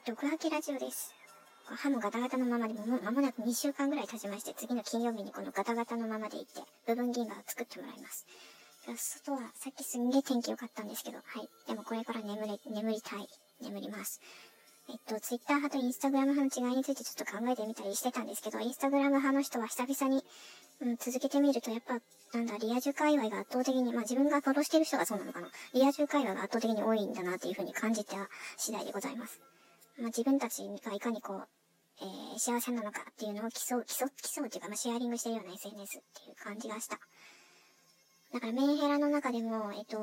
えっと、グハキラジオです。歯もガタガタのままでももう間もなく2週間ぐらい経ちまして、次の金曜日にこのガタガタのままで行って、部分銀河を作ってもらいます。外はさっきすんげえ天気良かったんですけど、はい。でもこれから眠れ、眠りたい。眠ります。えっと、ツイッター派とインスタグラム派の違いについてちょっと考えてみたりしてたんですけど、インスタグラム派の人は久々に、うん、続けてみると、やっぱ、なんだ、リア充界隈が圧倒的に、まあ自分がフォローしてる人がそうなのかな。リア充界隈が圧倒的に多いんだなっていうふうに感じた次第でございます。まあ自分たちがいかにこう、えー、幸せなのかっていうのを競う、競う、競うっていうか、まあ、シェアリングしてるような SNS っていう感じがした。だからメンヘラの中でも、えっと、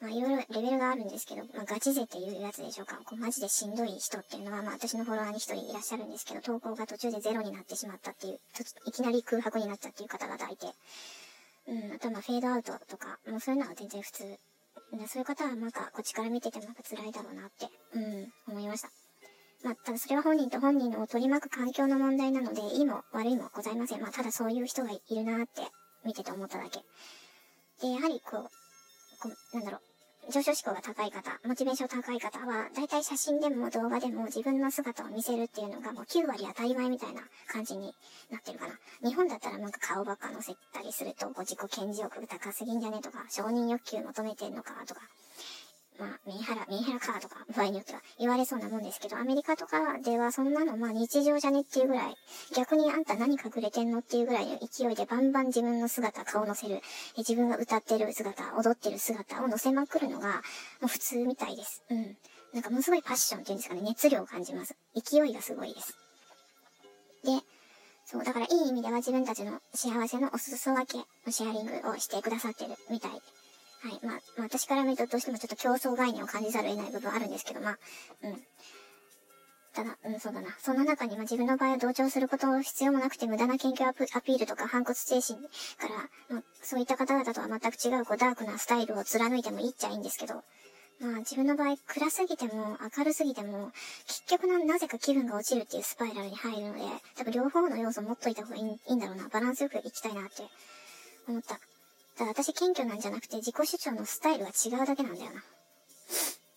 まあ、いろいろレベルがあるんですけど、まあ、ガチ勢っていうやつでしょうか。こう、マジでしんどい人っていうのは、まあ、私のフォロワーに一人いらっしゃるんですけど、投稿が途中でゼロになってしまったっていう、いきなり空白になったっていう方々いて、うん、あとはまあ、フェードアウトとか、もうそういうのは全然普通。そういう方はなんか、こっちから見ててもなんか辛いだろうなって、うん、思いました。まあ、ただそれは本人と本人を取り巻く環境の問題なので、いいも悪いもございません。まあ、ただそういう人がいるなって見てて思っただけ。で、やはりこう、こう、なんだろう、上昇志向が高い方、モチベーション高い方は、だいたい写真でも動画でも自分の姿を見せるっていうのがもう9割当たり前みたいな感じになってるかな。日本だったらなんか顔ばっか載せたりすると、こう自己顕示欲高すぎんじゃねとか、承認欲求求めてんのかとか、まあ、メンヘラ、メンヘラかとか、場合によっては言われそうなもんですけど、アメリカとかではそんなのまあ日常じゃねっていうぐらい、逆にあんた何隠れてんのっていうぐらいの勢いでバンバン自分の姿、顔乗せる、自分が歌ってる姿、踊ってる姿を乗せまくるのが、もう普通みたいです。うん。なんかものすごいパッションっていうんですかね、熱量を感じます。勢いがすごいです。で、そう、だからいい意味では自分たちの幸せのお裾分けのシェアリングをしてくださってるみたいはい。まあ、まあ、私から見るとどうしてもちょっと競争概念を感じざるを得ない部分あるんですけど、まあ、うん。ただ、うん、そうだな。そんな中に、まあ、自分の場合は同調すること必要もなくて、無駄な研究アピールとか反骨精神から、まあ、そういった方々とは全く違う、こう、ダークなスタイルを貫いてもいいっちゃいいんですけど、まあ、自分の場合、暗すぎても、明るすぎても、結局な、なぜか気分が落ちるっていうスパイラルに入るので、多分両方の要素持っといた方がいいいいんだろうな。バランスよくいきたいなって思った。ただ私謙虚なんじゃなくて自己主張のスタイルは違うだけなんだよな。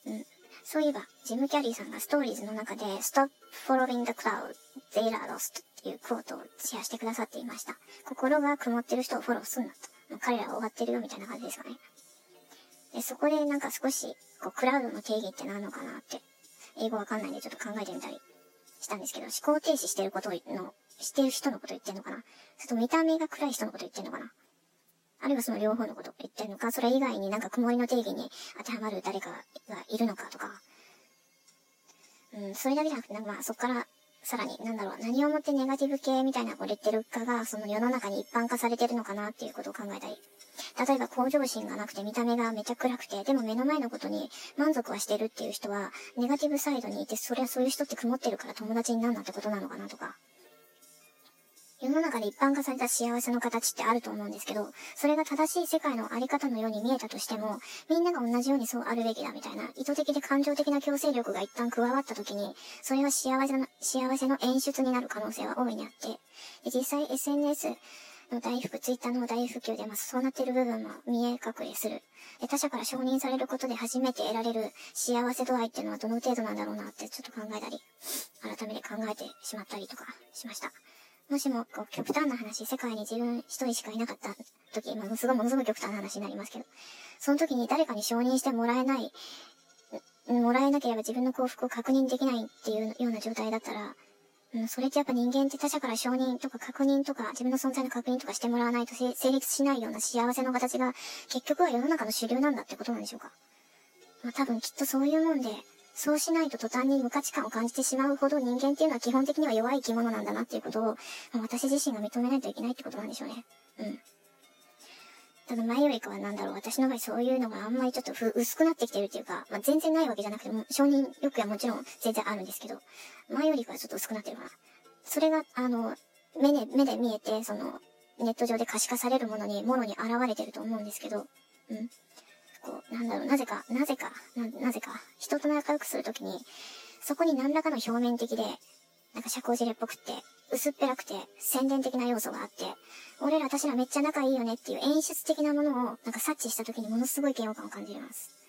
うん。そういえば、ジム・キャリーさんがストーリーズの中で Stop following the cloud, they are lost っていうクォートをシェアしてくださっていました。心が曇ってる人をフォローすんなと。もう彼らは終わってるよみたいな感じですかね。で、そこでなんか少し、こう、クラウドの定義って何のかなって、英語わかんないんでちょっと考えてみたりしたんですけど、思考停止してることの、してる人のこと言ってんのかなそれと見た目が暗い人のこと言ってんのかなあるいはその両方のことを言ってるのか、それ以外になんか曇りの定義に当てはまる誰かがいるのかとか、うん、それだけじゃなくて、まあそこからさらに、なんだろう、何をもってネガティブ系みたいなこうレッテル化がその世の中に一般化されてるのかなっていうことを考えたり。例えば向上心がなくて見た目がめちゃ暗くて、でも目の前のことに満足はしてるっていう人は、ネガティブサイドにいて、それはそういう人って曇ってるから友達になんなってことなのかなとか。世の中で一般化された幸せの形ってあると思うんですけど、それが正しい世界のあり方のように見えたとしても、みんなが同じようにそうあるべきだみたいな、意図的で感情的な強制力が一旦加わった時に、それは幸せの、幸せの演出になる可能性は大いにあって、で実際 SNS の大福、ツイッターの大普及で、まあ、そうなっている部分も見え隠れする。で、他者から承認されることで初めて得られる幸せ度合いっていうのはどの程度なんだろうなってちょっと考えたり、改めて考えてしまったりとかしました。もしも、こう、極端な話、世界に自分一人しかいなかった時、ものすごいものすごい極端な話になりますけど、その時に誰かに承認してもらえない、もらえなければ自分の幸福を確認できないっていうような状態だったら、うん、それってやっぱ人間って他者から承認とか確認とか自分の存在の確認とかしてもらわないと成立しないような幸せの形が結局は世の中の主流なんだってことなんでしょうか。まあ多分きっとそういうもんで、そうしないと途端に無価値観を感じてしまうほど人間っていうのは基本的には弱い生き物なんだなっていうことを、私自身が認めないといけないってことなんでしょうね。うん。ただ前よりかはなんだろう、私の場合そういうのがあんまりちょっと薄くなってきてるっていうか、まあ、全然ないわけじゃなくても、承認欲はもちろん全然あるんですけど、前よりかはちょっと薄くなってるかな。それが、あの、目で、目で見えて、その、ネット上で可視化されるものに、もろに現れてると思うんですけど、うん。こう、なんだろう、なぜか、なぜか、な、なぜか、人と仲良くするときに、そこに何らかの表面的で、なんか社交辞令っぽくって、薄っぺらくて、宣伝的な要素があって、俺ら私らめっちゃ仲いいよねっていう演出的なものを、なんか察知した時にものすごい嫌悪感を感じます。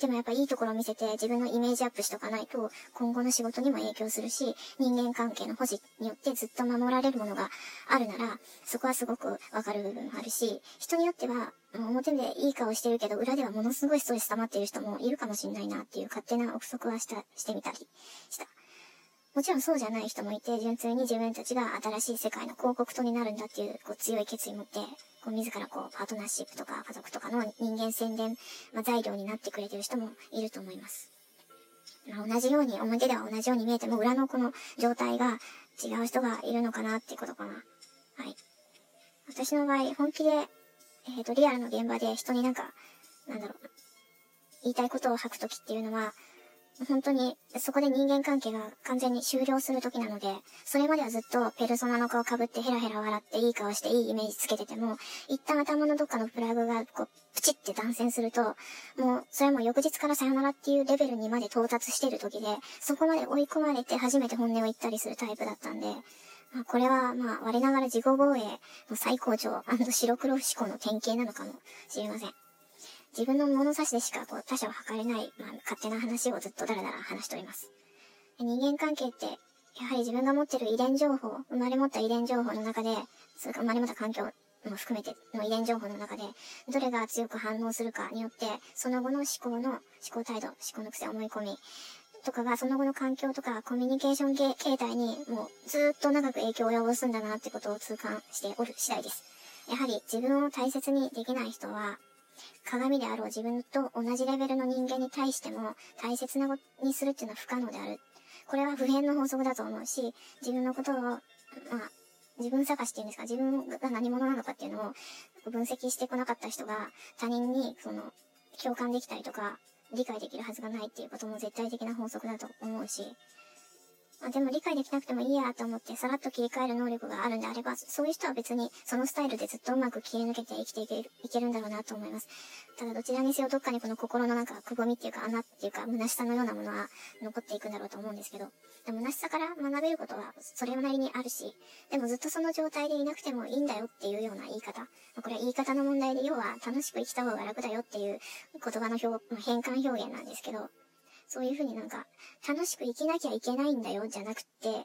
でもやっぱいいところを見せて自分のイメージアップしとかないと、今後の仕事にも影響するし、人間関係の保持によってずっと守られるものがあるなら、そこはすごくわかる部分もあるし、人によっては、表でいい顔してるけど、裏ではものすごいストレス溜まっている人もいるかもしんないなっていう勝手な憶測はした、してみたりした。もちろんそうじゃない人もいて、純粋に自分たちが新しい世界の広告塔になるんだっていう、こう強い決意を持って、こう自らこう、パートナーシップとか家族とかの人間宣伝、まあ、材料になってくれてる人もいると思います。まあ、同じように、表では同じように見えても、裏のこの状態が違う人がいるのかなっていうことかな。はい。私の場合、本気で、えっ、ー、と、リアルの現場で人になんか、なんだろう、言いたいことを吐くときっていうのは、本当に、そこで人間関係が完全に終了する時なので、それまではずっとペルソナの顔被ってヘラヘラ笑っていい顔していいイメージつけてても、一旦頭のどっかのプラグがこう、プチって断線すると、もう、それも翌日からさよならっていうレベルにまで到達してる時で、そこまで追い込まれて初めて本音を言ったりするタイプだったんで、まあ、これは、まあ、我ながら自己防衛の最高潮白黒不思考の典型なのかもしれません。自分の物差しでしかこう他者を測れない、まあ、勝手な話をずっとだらだら話しております。人間関係って、やはり自分が持ってる遺伝情報、生まれ持った遺伝情報の中で、生まれ持った環境も含めての遺伝情報の中で、どれが強く反応するかによって、その後の思考の、思考態度、思考の癖、思い込み、とかがその後の環境とかコミュニケーション形態にもうずっと長く影響を及ぼすんだなってことを痛感しておる次第です。やはり自分を大切にできない人は、鏡であろう自分と同じレベルの人間に対しても大切なことにするっていうのは不可能である。これは普遍の法則だと思うし、自分のことを、まあ、自分探しっていうんですか、自分が何者なのかっていうのを分析してこなかった人が他人にその共感できたりとか理解できるはずがないっていうことも絶対的な法則だと思うし、あ、でも理解できなくてもいいやと思ってさらっと切り替える能力があるんであれば、そういう人は別にそのスタイルでずっとうまく切り抜けて生きていけるいけるんだろうなと思います。ただどちらにせよどっかにこの心のなんかくぼみっていうか穴っていうか虚しさのようなものは残っていくんだろうと思うんですけど、虚しさから学べることはそれなりにあるし、でもずっとその状態でいなくてもいいんだよっていうような言い方。これは言い方の問題で要は楽しく生きた方が楽だよっていう言葉の表、変換表現なんですけど、そういうふうになんか、楽しく生きなきゃいけないんだよ、じゃなくって、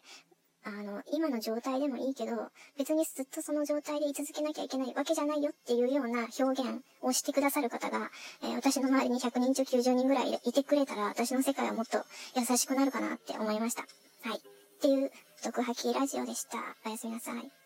あの、今の状態でもいいけど、別にずっとその状態で居続けなきゃいけないわけじゃないよっていうような表現をしてくださる方が、えー、私の周りに100人中90人ぐらいいてくれたら、私の世界はもっと優しくなるかなって思いました。はい。っていう、毒吐きラジオでした。おやすみなさい。